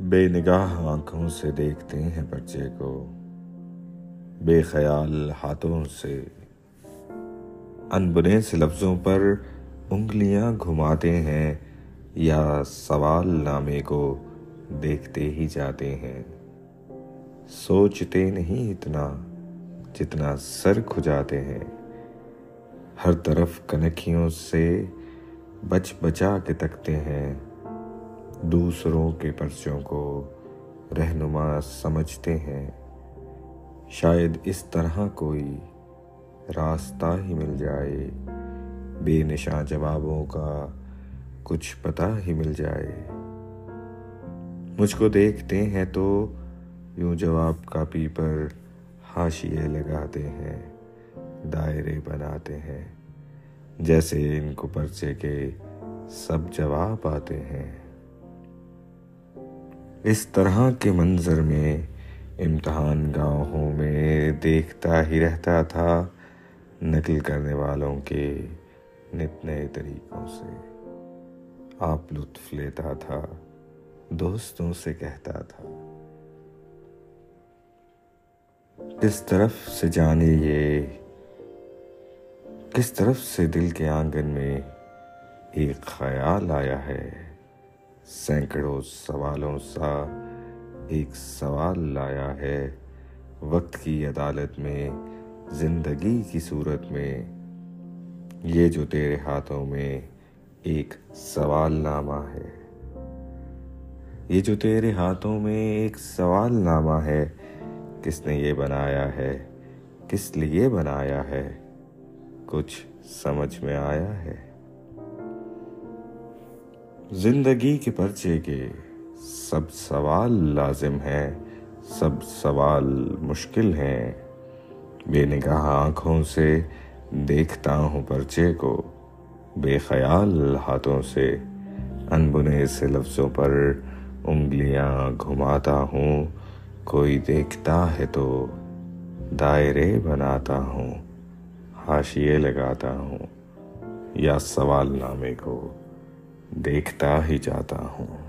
بے نگاہ آنکھوں سے دیکھتے ہیں بچے کو۔ بے خیال ہاتھوں سے۔ انبنے سے لفظوں پر انگلیاں گھماتے ہیں یا سوال نامے کو دیکھتے ہی جاتے ہیں۔ سوچتے نہیں اتنا جتنا سر کھجاتے ہیں۔ ہر طرف کنکھیوں سے بچ بچا کے تکتے ہیں۔ دوسروں کے پرچوں کو رہنما سمجھتے ہیں۔ شاید اس طرح کوئی راستہ ہی مل جائے، بے نشاں جوابوں کا کچھ پتہ ہی مل جائے۔ مجھ کو دیکھتے ہیں تو یوں جواب کاپی پر حاشیے لگاتے ہیں، دائرے بناتے ہیں، جیسے ان کو پرچے کے سب جواب آتے ہیں۔ اس طرح کے منظر میں امتحان گاہوں میں دیکھتا ہی رہتا تھا نقل کرنے والوں کے نت نئے طریقوں سے۔ آپ لطف لیتا تھا، دوستوں سے کہتا تھا۔ کس طرف سے جانے یہ؟ کس طرف سے دل کے آنگن میں ایک خیال آیا ہے؟ سینکڑوں سوالوں سا ایک سوال لایا ہے۔ وقت کی عدالت میں، زندگی کی صورت میں۔ یہ جو تیرے ہاتھوں میں ایک سوال نامہ ہے۔ یہ جو تیرے ہاتھوں میں ایک سوال نامہ ہے، کس نے یہ بنایا ہے؟ کس لیے بنایا ہے؟ کچھ سمجھ میں آیا ہے؟ زندگی کے پرچے کے سب سوال لازم ہیں، سب سوال مشکل ہیں۔ بے نگاہ آنکھوں سے دیکھتا ہوں پرچے کو، بے خیال ہاتھوں سے۔ انبنے سے لفظوں پر انگلیاں گھماتا ہوں۔ کوئی دیکھتا ہے تو دائرے بناتا ہوں، حاشیے لگاتا ہوں، یا سوال نامے کو۔ دیکھتا ہی جاتا ہوں۔